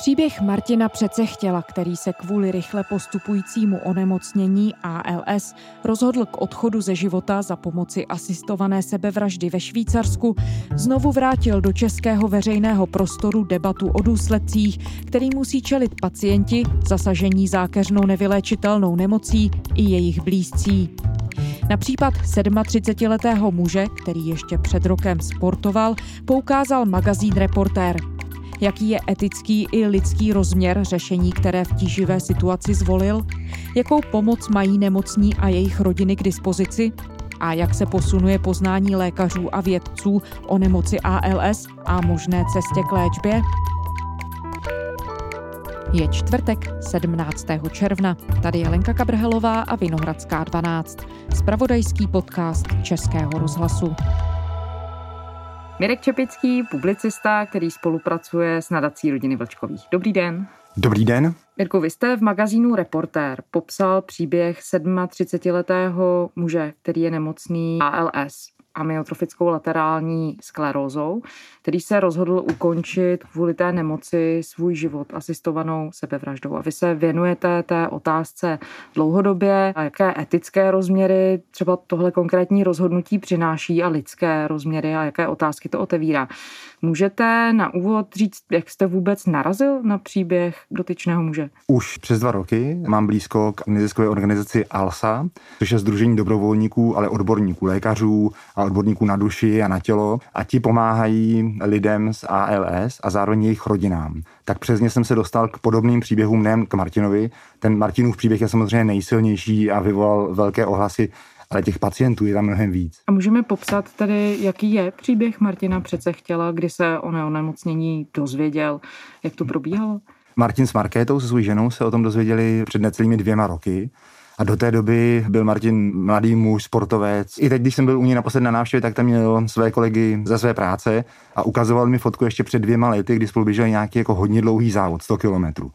Příběh Martina Přecechtěla, který se kvůli rychle postupujícímu onemocnění ALS rozhodl k odchodu ze života za pomoci asistované sebevraždy ve Švýcarsku, znovu vrátil do českého veřejného prostoru debatu o důsledcích, který musí čelit pacienti zasažení zákeřnou nevyléčitelnou nemocí i jejich blízcí. Na případ 37-letého muže, který ještě před rokem sportoval, poukázal magazín Reportér jaký je etický i lidský rozměr řešení, které v tíživé situaci zvolil, jakou pomoc mají nemocní a jejich rodiny k dispozici a jak se posunuje poznání lékařů a vědců o nemoci ALS a možné cestě k léčbě. Je čtvrtek 17. června. Tady je Lenka Kabrhelová a Vinohradská 12. Spravodajský podcast Českého rozhlasu. Mirek Čepický, publicista, který spolupracuje s nadací rodiny Vlčkových. Dobrý den. Dobrý den. Mirko, vy jste v magazínu Reportér popsal příběh 37-letého muže, který je nemocný ALS amyotrofickou laterální sklerózou, který se rozhodl ukončit kvůli té nemoci svůj život asistovanou sebevraždou. A vy se věnujete té otázce dlouhodobě a jaké etické rozměry třeba tohle konkrétní rozhodnutí přináší a lidské rozměry a jaké otázky to otevírá. Můžete na úvod říct, jak jste vůbec narazil na příběh dotyčného muže? Už přes dva roky mám blízko k neziskové organizaci ALSA, což je Združení dobrovolníků, ale odborníků, lékařů a odborníků na duši a na tělo. A ti pomáhají lidem s ALS a zároveň jejich rodinám. Tak přesně jsem se dostal k podobným příběhům, nejen k Martinovi. Ten Martinův příběh je samozřejmě nejsilnější a vyvolal velké ohlasy ale těch pacientů je tam mnohem víc. A můžeme popsat tedy, jaký je příběh Martina přece chtěla, kdy se o onemocnění dozvěděl, jak to probíhalo? Martin s Markétou, se svou ženou, se o tom dozvěděli před necelými dvěma roky. A do té doby byl Martin mladý muž, sportovec. I teď, když jsem byl u něj naposled na návštěvě, tak tam měl své kolegy ze své práce a ukazoval mi fotku ještě před dvěma lety, kdy spolu běželi nějaký jako hodně dlouhý závod, 100 kilometrů.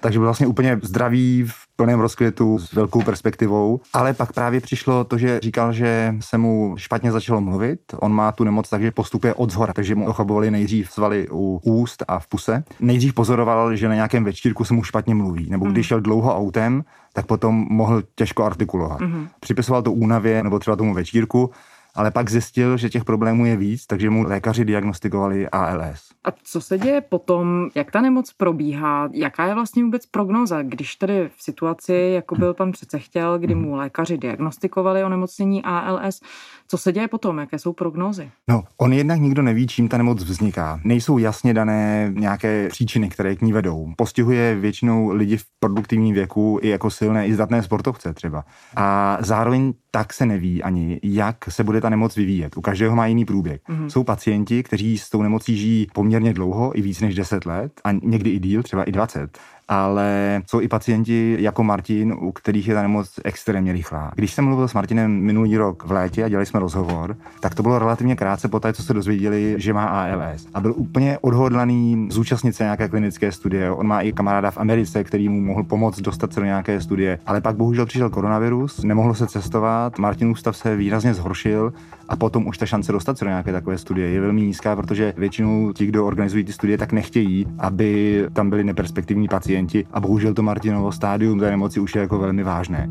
Takže byl vlastně úplně zdravý, v plném rozkvětu, s velkou perspektivou. Ale pak právě přišlo to, že říkal, že se mu špatně začalo mluvit. On má tu nemoc, takže postupuje od zhora, takže mu ochabovali nejdřív svaly u úst a v puse. Nejdřív pozoroval, že na nějakém večírku se mu špatně mluví, nebo když šel dlouho autem, tak potom mohl těžko artikulovat. Mm-hmm. Připisoval to únavě nebo třeba tomu večírku ale pak zjistil, že těch problémů je víc, takže mu lékaři diagnostikovali ALS. A co se děje potom, jak ta nemoc probíhá, jaká je vlastně vůbec prognoza, když tedy v situaci, jako byl pan přece chtěl, kdy mu lékaři diagnostikovali onemocnění ALS, co se děje potom, jaké jsou prognózy? No, on jednak nikdo neví, čím ta nemoc vzniká. Nejsou jasně dané nějaké příčiny, které k ní vedou. Postihuje většinou lidi v produktivním věku i jako silné, i zdatné sportovce třeba. A zároveň tak se neví ani, jak se bude ta nemoc vyvíjet. U každého má jiný průběh. Mm-hmm. Jsou pacienti, kteří s tou nemocí žijí poměrně dlouho, i víc než 10 let, a někdy i díl, třeba i 20 ale jsou i pacienti jako Martin, u kterých je ta nemoc extrémně rychlá. Když jsem mluvil s Martinem minulý rok v létě a dělali jsme rozhovor, tak to bylo relativně krátce po té, co se dozvěděli, že má ALS. A byl úplně odhodlaný zúčastnit se nějaké klinické studie. On má i kamaráda v Americe, který mu mohl pomoct dostat se do nějaké studie. Ale pak bohužel přišel koronavirus, nemohlo se cestovat, Martinův stav se výrazně zhoršil a potom už ta šance dostat se do nějaké takové studie je velmi nízká, protože většinou ti, kdo organizují ty studie, tak nechtějí, aby tam byli neperspektivní pacienti a bohužel to Martinovo stádium té nemoci už je jako velmi vážné.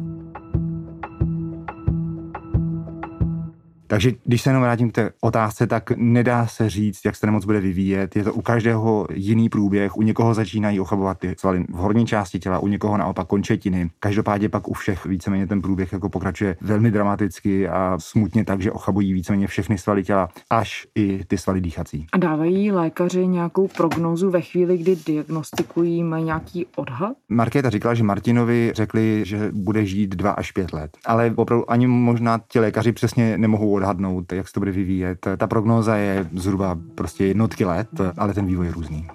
Takže když se jenom vrátím k té otázce, tak nedá se říct, jak se nemoc bude vyvíjet. Je to u každého jiný průběh. U někoho začínají ochabovat ty svaly v horní části těla, u někoho naopak končetiny. Každopádně pak u všech víceméně ten průběh jako pokračuje velmi dramaticky a smutně tak, že ochabují víceméně všechny svaly těla, až i ty svaly dýchací. A dávají lékaři nějakou prognózu ve chvíli, kdy diagnostikují, mají nějaký odhad? Markéta říkala, že Martinovi řekli, že bude žít dva až pět let. Ale opravdu ani možná ti lékaři přesně nemohou odhadnout, jak se to bude vyvíjet. Ta prognóza je zhruba prostě jednotky let, ale ten vývoj je různý.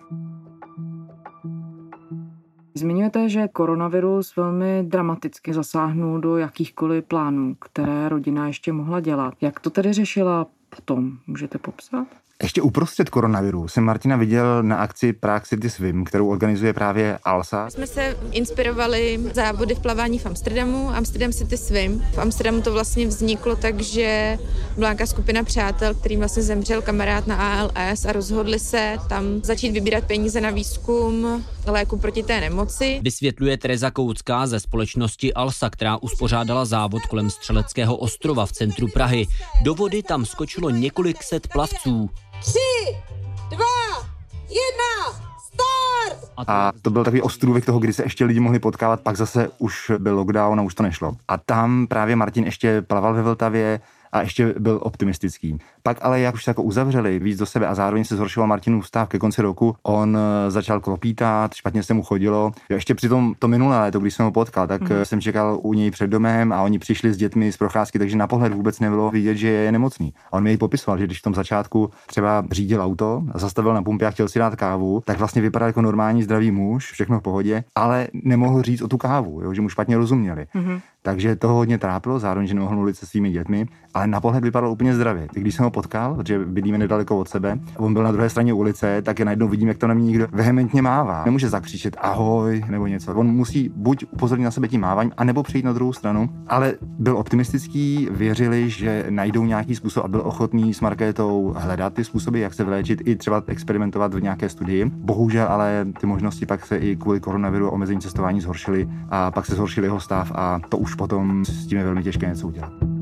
Zmiňujete, že koronavirus velmi dramaticky zasáhnul do jakýchkoliv plánů, které rodina ještě mohla dělat. Jak to tedy řešila potom? Můžete popsat? Ještě uprostřed koronaviru jsem Martina viděl na akci Prague City Swim, kterou organizuje právě ALSA. Jsme se inspirovali závody v plavání v Amsterdamu, Amsterdam City Swim. V Amsterdamu to vlastně vzniklo tak, že byla nějaká skupina přátel, kterým vlastně zemřel kamarád na ALS a rozhodli se tam začít vybírat peníze na výzkum léku proti té nemoci. Vysvětluje Tereza Koucká ze společnosti ALSA, která uspořádala závod kolem Střeleckého ostrova v centru Prahy. Do vody tam skočilo několik set plavců. Tři, dva, jedna, start! A to byl takový ostrůvek toho, kdy se ještě lidi mohli potkávat, pak zase už byl lockdown a už to nešlo. A tam právě Martin ještě plaval ve Vltavě, a ještě byl optimistický. Pak ale jak už se jako uzavřeli víc do sebe a zároveň se zhoršoval Martinův stav ke konci roku, on eh, začal klopítat, špatně se mu chodilo. Ještě při tom to minulé léto, když jsem ho potkal, tak mm-hmm. jsem čekal u něj před domem a oni přišli s dětmi z procházky, takže na pohled vůbec nebylo vidět, že je nemocný. A on mi popisoval, že když v tom začátku třeba řídil auto, zastavil na pumpě a chtěl si dát kávu, tak vlastně vypadal jako normální zdravý muž, všechno v pohodě, ale nemohl říct o tu kávu, jo, že mu špatně rozuměli. Mm-hmm. Takže to hodně trápilo, zároveň, že nemohl mluvit se svými dětmi, ale na pohled vypadal úplně zdravě. Když jsem ho potkal, protože bydlíme nedaleko od sebe, on byl na druhé straně ulice, tak je najednou vidím, jak to na mě někdo vehementně mává. Nemůže zakřičet ahoj nebo něco. On musí buď upozornit na sebe tím máváním, anebo přejít na druhou stranu, ale byl optimistický, věřili, že najdou nějaký způsob a byl ochotný s Markétou hledat ty způsoby, jak se vyléčit, i třeba experimentovat v nějaké studii. Bohužel ale ty možnosti pak se i kvůli koronaviru omezení cestování zhoršily a pak se zhoršil jeho stav a to už potom s tím je velmi těžké něco udělat.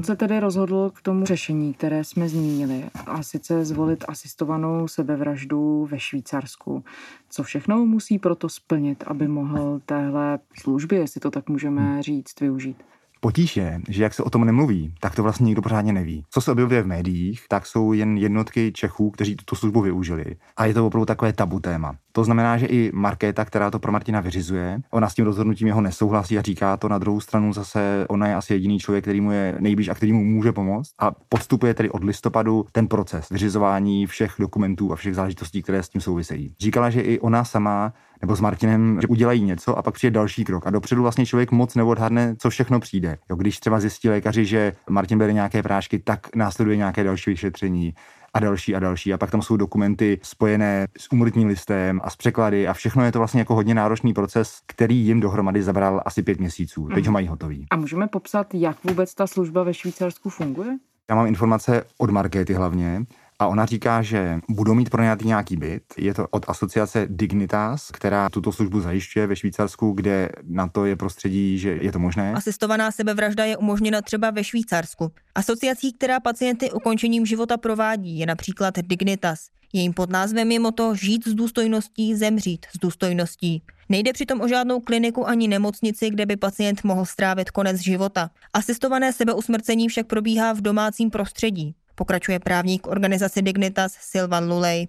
On se tedy rozhodl k tomu řešení, které jsme zmínili, a sice zvolit asistovanou sebevraždu ve Švýcarsku. Co všechno musí proto splnit, aby mohl téhle služby, jestli to tak můžeme říct, využít? Potíž je, že jak se o tom nemluví, tak to vlastně nikdo pořádně neví. Co se objevuje v médiích, tak jsou jen jednotky Čechů, kteří tuto službu využili. A je to opravdu takové tabu téma. To znamená, že i Markéta, která to pro Martina vyřizuje, ona s tím rozhodnutím jeho nesouhlasí a říká to na druhou stranu zase, ona je asi jediný člověk, který mu je nejblíž a který mu může pomoct. A podstupuje tedy od listopadu ten proces vyřizování všech dokumentů a všech záležitostí, které s tím souvisejí. Říkala, že i ona sama nebo s Martinem, že udělají něco a pak přijde další krok. A dopředu vlastně člověk moc neodhadne, co všechno přijde. Jo, když třeba zjistí lékaři, že Martin bere nějaké prášky, tak následuje nějaké další vyšetření a další a další. A pak tam jsou dokumenty spojené s umrtním listem a s překlady a všechno je to vlastně jako hodně náročný proces, který jim dohromady zabral asi pět měsíců. Teď ho mají hotový. A můžeme popsat, jak vůbec ta služba ve Švýcarsku funguje? Já mám informace od Markéty hlavně, a ona říká, že budou mít pronajatý nějaký byt. Je to od asociace Dignitas, která tuto službu zajišťuje ve Švýcarsku, kde na to je prostředí, že je to možné. Asistovaná sebevražda je umožněna třeba ve Švýcarsku. Asociací, která pacienty ukončením života provádí, je například Dignitas. Jejím pod názvem je moto žít s důstojností, zemřít s důstojností. Nejde přitom o žádnou kliniku ani nemocnici, kde by pacient mohl strávit konec života. Asistované sebeusmrcení však probíhá v domácím prostředí pokračuje právník organizace Dignitas Silvan Lulej.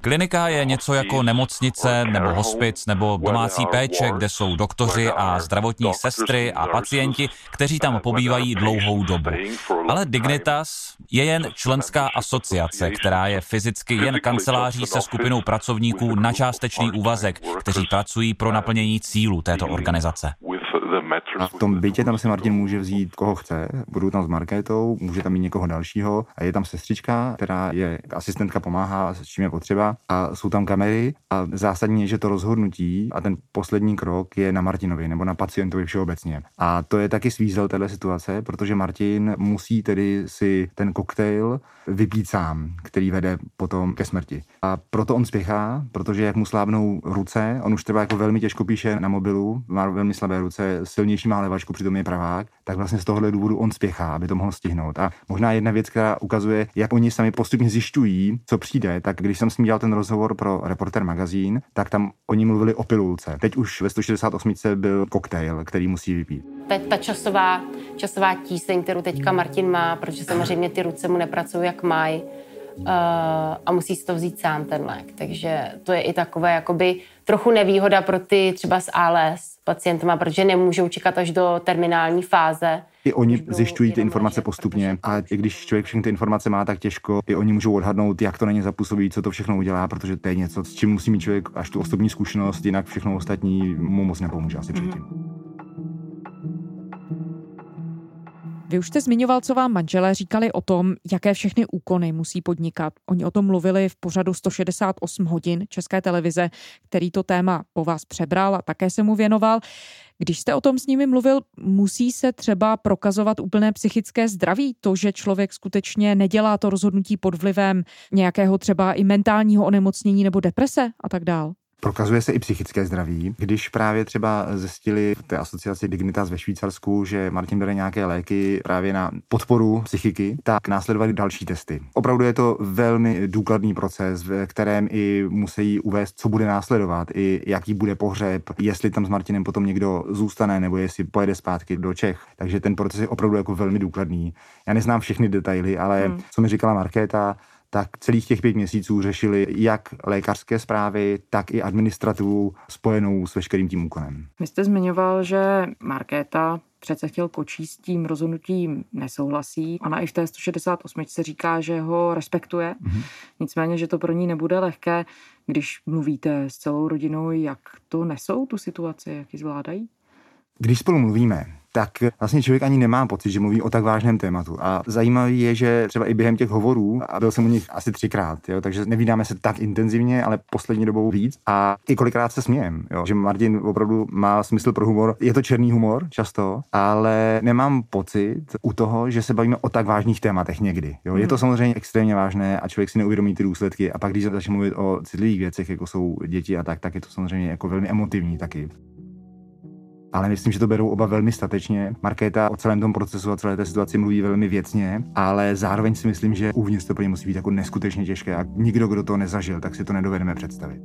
Klinika je něco jako nemocnice nebo hospic nebo domácí péče, kde jsou doktoři a zdravotní sestry a pacienti, kteří tam pobývají dlouhou dobu. Ale Dignitas je jen členská asociace, která je fyzicky jen kanceláří se skupinou pracovníků na částečný úvazek, kteří pracují pro naplnění cílů této organizace. A v tom bytě tam si Martin může vzít koho chce, budou tam s Markétou, může tam mít někoho dalšího. A je tam sestřička, která je asistentka, pomáhá s čím je potřeba. A jsou tam kamery. A zásadní je, že to rozhodnutí a ten poslední krok je na Martinovi nebo na pacientovi všeobecně. A to je taky svízel téhle situace, protože Martin musí tedy si ten koktejl vypít sám, který vede potom ke smrti. A proto on spěchá, protože jak mu slábnou ruce, on už třeba jako velmi těžko píše na mobilu, má velmi slabé ruce, silnější má levačku, přitom je pravák, tak vlastně z tohohle důvodu on spěchá, aby to mohl stihnout. A možná jedna věc, která ukazuje, jak oni sami postupně zjišťují, co přijde, tak když jsem s ním dělal ten rozhovor pro Reporter magazín, tak tam oni mluvili o pilulce. Teď už ve 168 byl koktejl, který musí vypít. Ta, ta časová, časová tíseň, kterou teďka Martin má, protože samozřejmě ty ruce mu nepracují jak mají, a musí si to vzít sám ten lék. Takže to je i takové jakoby trochu nevýhoda pro ty třeba s ALS pacientama, protože nemůžou čekat až do terminální fáze. I oni zjišťují ty informace postupně a i když člověk všechny ty informace má tak těžko, i oni můžou odhadnout, jak to na ně zapůsobí, co to všechno udělá, protože to je něco, s čím musí mít člověk až tu osobní zkušenost, jinak všechno ostatní mu moc nepomůže asi předtím. Vy už jste zmiňoval, co vám manželé říkali o tom, jaké všechny úkony musí podnikat. Oni o tom mluvili v pořadu 168 hodin České televize, který to téma po vás přebral a také se mu věnoval. Když jste o tom s nimi mluvil, musí se třeba prokazovat úplné psychické zdraví, to, že člověk skutečně nedělá to rozhodnutí pod vlivem nějakého třeba i mentálního onemocnění nebo deprese a tak dál? Prokazuje se i psychické zdraví. Když právě třeba zjistili v té asociaci Dignitas ve Švýcarsku, že Martin bere nějaké léky právě na podporu psychiky, tak následovali další testy. Opravdu je to velmi důkladný proces, v kterém i musí uvést, co bude následovat, i jaký bude pohřeb, jestli tam s Martinem potom někdo zůstane, nebo jestli pojede zpátky do Čech. Takže ten proces je opravdu jako velmi důkladný. Já neznám všechny detaily, ale hmm. co mi říkala Markéta, tak celých těch pět měsíců řešili jak lékařské zprávy, tak i administrativu spojenou s veškerým tím úkonem. Vy jste zmiňoval, že Markéta přece chtěl kočí s tím rozhodnutím nesouhlasí. Ona i v té 168 se říká, že ho respektuje, mm-hmm. nicméně, že to pro ní nebude lehké. Když mluvíte s celou rodinou, jak to nesou tu situaci, jak ji zvládají? Když spolu mluvíme, tak vlastně člověk ani nemá pocit, že mluví o tak vážném tématu. A zajímavé je, že třeba i během těch hovorů, a byl jsem u nich asi třikrát, jo, takže nevídáme se tak intenzivně, ale poslední dobou víc. A i kolikrát se smějem, jo, že Martin opravdu má smysl pro humor. Je to černý humor často, ale nemám pocit u toho, že se bavíme o tak vážných tématech někdy. Jo. Je to hmm. samozřejmě extrémně vážné a člověk si neuvědomí ty důsledky. A pak, když začne mluvit o citlivých věcech, jako jsou děti a tak, tak je to samozřejmě jako velmi emotivní taky ale myslím, že to berou oba velmi statečně. Markéta o celém tom procesu a celé té situaci mluví velmi věcně, ale zároveň si myslím, že uvnitř to pro ně musí být jako neskutečně těžké a nikdo, kdo to nezažil, tak si to nedovedeme představit.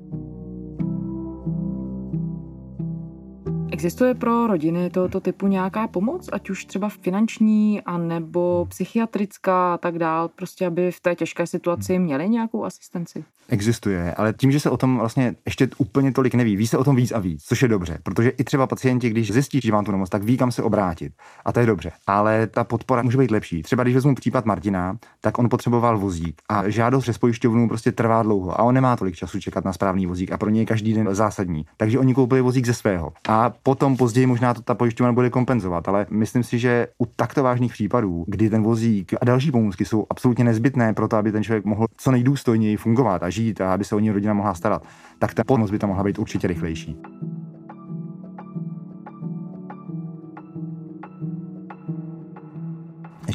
Existuje pro rodiny tohoto typu nějaká pomoc, ať už třeba finanční, anebo psychiatrická a tak dál, prostě aby v té těžké situaci měli nějakou asistenci? Existuje, ale tím, že se o tom vlastně ještě úplně tolik neví, ví se o tom víc a víc, což je dobře, protože i třeba pacienti, když zjistí, že mám tu nemoc, tak ví, kam se obrátit. A to je dobře. Ale ta podpora může být lepší. Třeba když vezmu případ Martina, tak on potřeboval vozík a žádost přes pojišťovnu prostě trvá dlouho a on nemá tolik času čekat na správný vozík a pro něj každý den zásadní. Takže oni koupili vozík ze svého. A potom později možná to ta pojišťovna bude kompenzovat, ale myslím si, že u takto vážných případů, kdy ten vozík a další pomůcky jsou absolutně nezbytné pro to, aby ten člověk mohl co nejdůstojněji fungovat a žít a aby se o ní rodina mohla starat, tak ta pomoc by tam mohla být určitě rychlejší.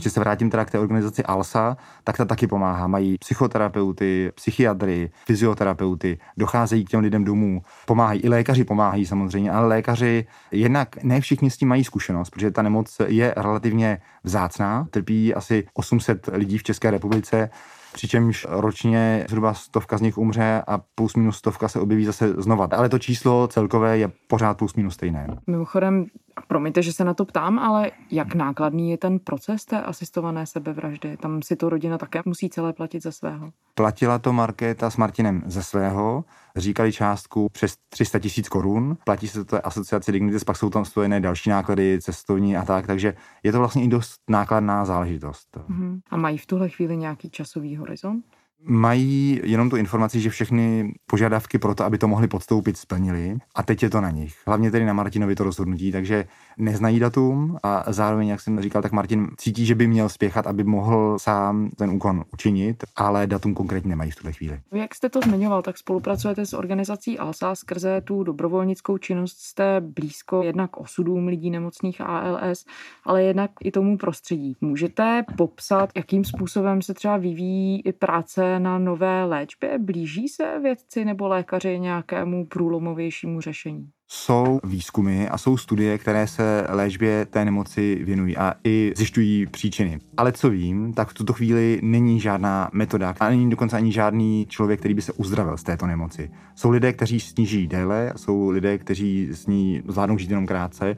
Ještě se vrátím teda k té organizaci ALSA, tak ta taky pomáhá. Mají psychoterapeuty, psychiatry, fyzioterapeuty, docházejí k těm lidem domů, pomáhají. I lékaři pomáhají samozřejmě, ale lékaři jednak ne všichni s tím mají zkušenost, protože ta nemoc je relativně vzácná, trpí asi 800 lidí v České republice, přičemž ročně zhruba stovka z nich umře a plus minus stovka se objeví zase znova. Ale to číslo celkové je pořád plus minus stejné. Mimochodem, promiňte, že se na to ptám, ale jak nákladný je ten proces té asistované sebevraždy? Tam si to rodina také musí celé platit ze svého. Platila to Markéta s Martinem ze svého, říkali částku přes 300 tisíc korun, platí se to asociaci Dignitas, pak jsou tam spojené další náklady, cestovní a tak, takže je to vlastně i dost nákladná záležitost. Uh-huh. A mají v tuhle chvíli nějaký časový horizont? Mají jenom tu informaci, že všechny požadavky pro to, aby to mohli podstoupit, splnili a teď je to na nich. Hlavně tedy na Martinovi to rozhodnutí, takže neznají datum a zároveň, jak jsem říkal, tak Martin cítí, že by měl spěchat, aby mohl sám ten úkon učinit, ale datum konkrétně nemají v tuhle chvíli. Jak jste to zmiňoval, tak spolupracujete s organizací ALSA skrze tu dobrovolnickou činnost, jste blízko jednak osudům lidí nemocných ALS, ale jednak i tomu prostředí. Můžete popsat, jakým způsobem se třeba vyvíjí i práce na nové léčbě? Blíží se vědci nebo lékaři nějakému průlomovějšímu řešení? jsou výzkumy a jsou studie, které se léčbě té nemoci věnují a i zjišťují příčiny. Ale co vím, tak v tuto chvíli není žádná metoda a není dokonce ani žádný člověk, který by se uzdravil z této nemoci. Jsou lidé, kteří sníží déle, jsou lidé, kteří s ní zvládnou žít jenom krátce.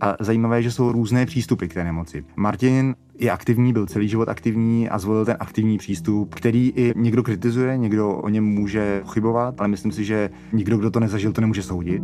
A zajímavé že jsou různé přístupy k té nemoci. Martin je aktivní, byl celý život aktivní a zvolil ten aktivní přístup, který i někdo kritizuje, někdo o něm může chybovat, ale myslím si, že nikdo, kdo to nezažil, to nemůže soudit.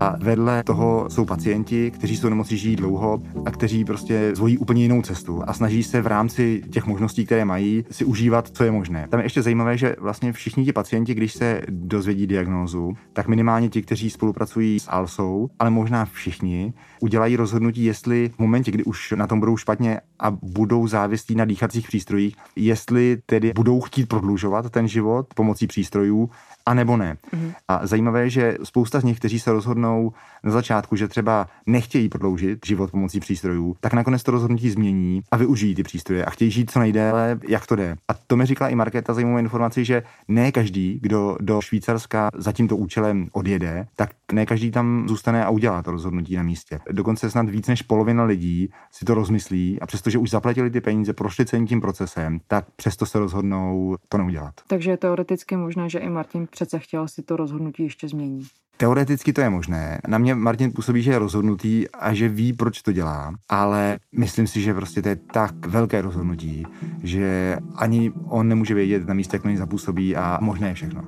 A vedle toho jsou pacienti, kteří jsou nemocí žijí dlouho a kteří prostě zvolí úplně jinou cestu a snaží se v rámci těch možností, které mají, si užívat, co je možné. Tam je ještě zajímavé, že vlastně všichni ti pacienti, když se dozvědí diagnózu, tak minimálně ti, kteří spolupracují s ALSou, ale možná všichni, udělají rozhodnutí, jestli v momentě, kdy už na tom budou špatně a budou závislí na dýchacích přístrojích, jestli tedy budou chtít prodlužovat ten život pomocí přístrojů, a nebo ne. Mm-hmm. A zajímavé je, že spousta z nich, kteří se rozhodnou na začátku, že třeba nechtějí prodloužit život pomocí přístrojů, tak nakonec to rozhodnutí změní a využijí ty přístroje a chtějí žít co nejdéle, jak to jde. A to mi říkala i Markéta zajímavou informaci, že ne každý, kdo do Švýcarska za tímto účelem odjede, tak ne každý tam zůstane a udělá to rozhodnutí na místě. Dokonce snad víc než polovina lidí si to rozmyslí a přestože už zaplatili ty peníze, prošli celým tím procesem, tak přesto se rozhodnou to neudělat. Takže je teoreticky možné, že i Martin přece chtěl si to rozhodnutí ještě změnit. Teoreticky to je možné. Na mě Martin působí, že je rozhodnutý a že ví, proč to dělá, ale myslím si, že prostě to je tak velké rozhodnutí, že ani on nemůže vědět na místě, jak na něj zapůsobí a možné je všechno.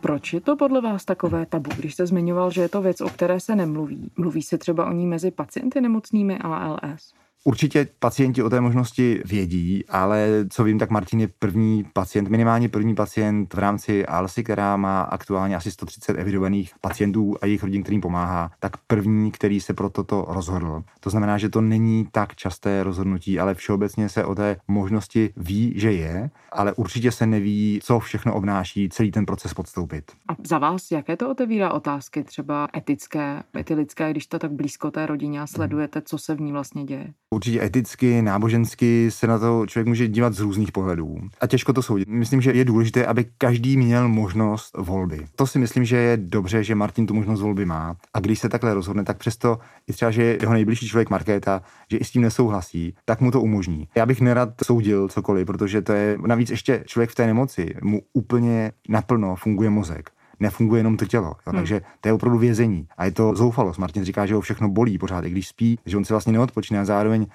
Proč je to podle vás takové tabu, když jste zmiňoval, že je to věc, o které se nemluví? Mluví se třeba o ní mezi pacienty nemocnými ALS? Určitě pacienti o té možnosti vědí, ale co vím, tak Martin je první pacient, minimálně první pacient v rámci ALSI, která má aktuálně asi 130 evidovaných pacientů a jejich rodin, kterým pomáhá, tak první, který se pro toto rozhodl. To znamená, že to není tak časté rozhodnutí, ale všeobecně se o té možnosti ví, že je, ale určitě se neví, co všechno obnáší celý ten proces podstoupit. A za vás, jaké to otevírá otázky, třeba etické, etilické, když to tak blízko té rodině a sledujete, co se v ní vlastně děje? Určitě eticky, nábožensky se na to člověk může dívat z různých pohledů. A těžko to soudit. Myslím, že je důležité, aby každý měl možnost volby. To si myslím, že je dobře, že Martin tu možnost volby má. A když se takhle rozhodne, tak přesto i třeba, že je jeho nejbližší člověk Markéta, že i s tím nesouhlasí, tak mu to umožní. Já bych nerad soudil cokoliv, protože to je navíc ještě člověk v té nemoci, mu úplně naplno funguje mozek nefunguje jenom to tělo. Jo. Hmm. Takže to je opravdu vězení. A je to zoufalost. Martin říká, že ho všechno bolí pořád, i když spí, že on se vlastně neodpočne a zároveň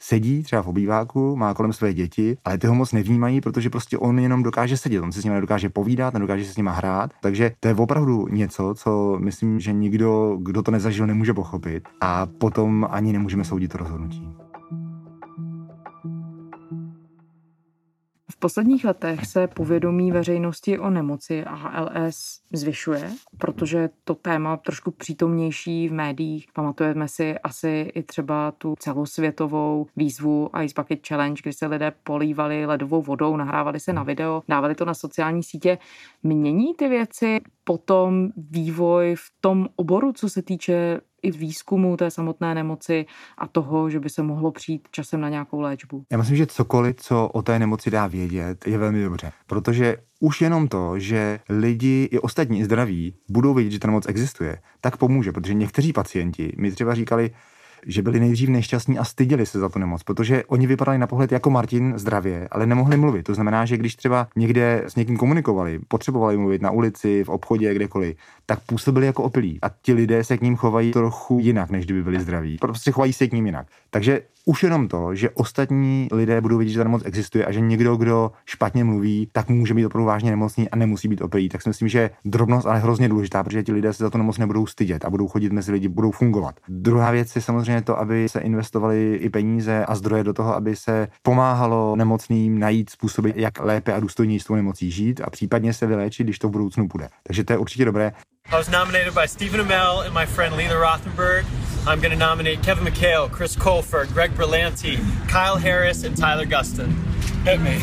sedí třeba v obýváku, má kolem své děti, ale ty ho moc nevnímají, protože prostě on jenom dokáže sedět, on se s nimi nedokáže povídat, nedokáže se s nimi hrát. Takže to je opravdu něco, co myslím, že nikdo, kdo to nezažil, nemůže pochopit. A potom ani nemůžeme soudit to rozhodnutí. Posledních letech se povědomí veřejnosti o nemoci ALS zvyšuje, protože to téma trošku přítomnější v médiích. Pamatujeme si asi i třeba tu celosvětovou výzvu Ice Bucket Challenge, kdy se lidé polívali ledovou vodou, nahrávali se na video, dávali to na sociální sítě. Mění ty věci potom vývoj v tom oboru, co se týče i výzkumu té samotné nemoci a toho, že by se mohlo přijít časem na nějakou léčbu. Já myslím, že cokoliv, co o té nemoci dá vědět, je velmi dobře, protože už jenom to, že lidi i ostatní zdraví budou vědět, že ta nemoc existuje, tak pomůže, protože někteří pacienti mi třeba říkali, že byli nejdřív nešťastní a styděli se za tu nemoc, protože oni vypadali na pohled jako Martin zdravě, ale nemohli mluvit. To znamená, že když třeba někde s někým komunikovali, potřebovali mluvit na ulici, v obchodě, kdekoliv, tak působili jako opilí. A ti lidé se k ním chovají trochu jinak, než kdyby byli zdraví. Prostě chovají se k ním jinak. Takže už jenom to, že ostatní lidé budou vidět, že ta nemoc existuje a že někdo, kdo špatně mluví, tak může být opravdu vážně nemocný a nemusí být opilý. Tak si myslím, že drobnost ale hrozně důležitá, protože ti lidé se za to nemoc nebudou stydět a budou chodit mezi lidi, budou fungovat. Druhá věc je samozřejmě to, aby se investovali i peníze a zdroje do toho, aby se pomáhalo nemocným najít způsoby, jak lépe a důstojněji s tou nemocí žít a případně se vyléčit, když to v budoucnu bude. Takže to je určitě dobré. I was nominated by Stephen Amell and my friend Leela Rothenberg. I'm going to nominate Kevin McHale, Chris Colfer, Greg Berlanti, Kyle Harris, and Tyler Gustin. Hit me.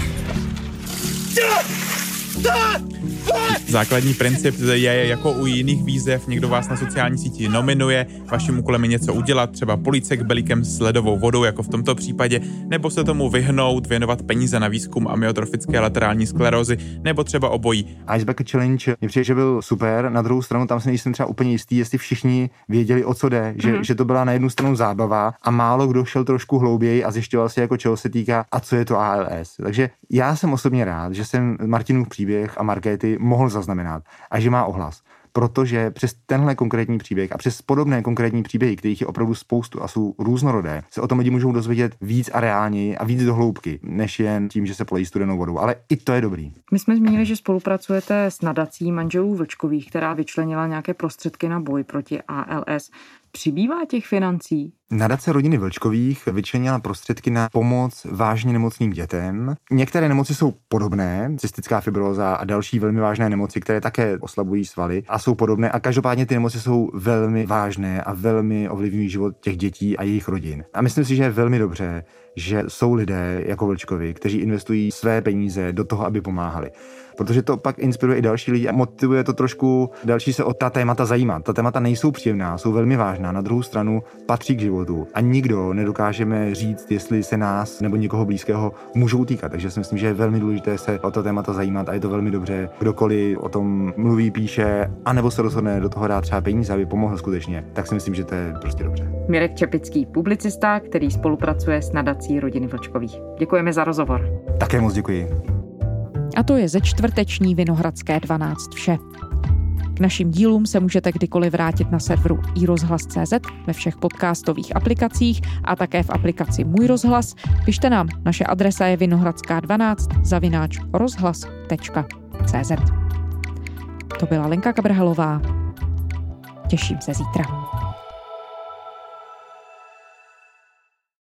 Základní princip je jako u jiných výzev, někdo vás na sociální síti nominuje, vaším úkolem je něco udělat, třeba polícek belíkem s ledovou vodou, jako v tomto případě, nebo se tomu vyhnout, věnovat peníze na výzkum amyotrofické laterální sklerózy, nebo třeba obojí. Iceback Challenge mě přijde, že byl super, na druhou stranu tam se nejsem třeba úplně jistý, jestli všichni věděli, o co jde, že, mm-hmm. že to byla na jednu stranu zábava a málo kdo šel trošku hlouběji a zjišťoval si, jako čeho se týká a co je to ALS. Takže já jsem osobně rád, že jsem Martinův příběh a Markéty mohl zaznamenat a že má ohlas. protože přes tenhle konkrétní příběh a přes podobné konkrétní příběhy, kterých je opravdu spoustu a jsou různorodé, se o tom lidi můžou dozvědět víc a reálněji a víc do hloubky, než jen tím, že se polejí studenou vodou. Ale i to je dobrý. My jsme zmínili, že spolupracujete s nadací manželů Vlčkových, která vyčlenila nějaké prostředky na boj proti ALS. Přibývá těch financí? Nadace rodiny Vlčkových vyčlenila prostředky na pomoc vážně nemocným dětem. Některé nemoci jsou podobné, cystická fibroza a další velmi vážné nemoci, které také oslabují svaly a jsou podobné. A každopádně ty nemoci jsou velmi vážné a velmi ovlivňují život těch dětí a jejich rodin. A myslím si, že je velmi dobře, že jsou lidé jako Vlčkovi, kteří investují své peníze do toho, aby pomáhali protože to pak inspiruje i další lidi a motivuje to trošku další se o ta témata zajímat. Ta témata nejsou příjemná, jsou velmi vážná, na druhou stranu patří k životu a nikdo nedokážeme říct, jestli se nás nebo někoho blízkého můžou týkat. Takže si myslím, že je velmi důležité se o to témata zajímat a je to velmi dobře, kdokoliv o tom mluví, píše, anebo se rozhodne do toho dát třeba peníze, aby pomohl skutečně, tak si myslím, že to je prostě dobře. Mirek Čepický, publicista, který spolupracuje s nadací rodiny Vlčkových. Děkujeme za rozhovor. Také moc děkuji. A to je ze čtvrteční Vinohradské 12 vše. K našim dílům se můžete kdykoliv vrátit na serveru iRozhlas.cz ve všech podcastových aplikacích a také v aplikaci Můj rozhlas. Pište nám, naše adresa je vinohradská12 zavináč rozhlas.cz To byla Lenka Kabrhalová. Těším se zítra.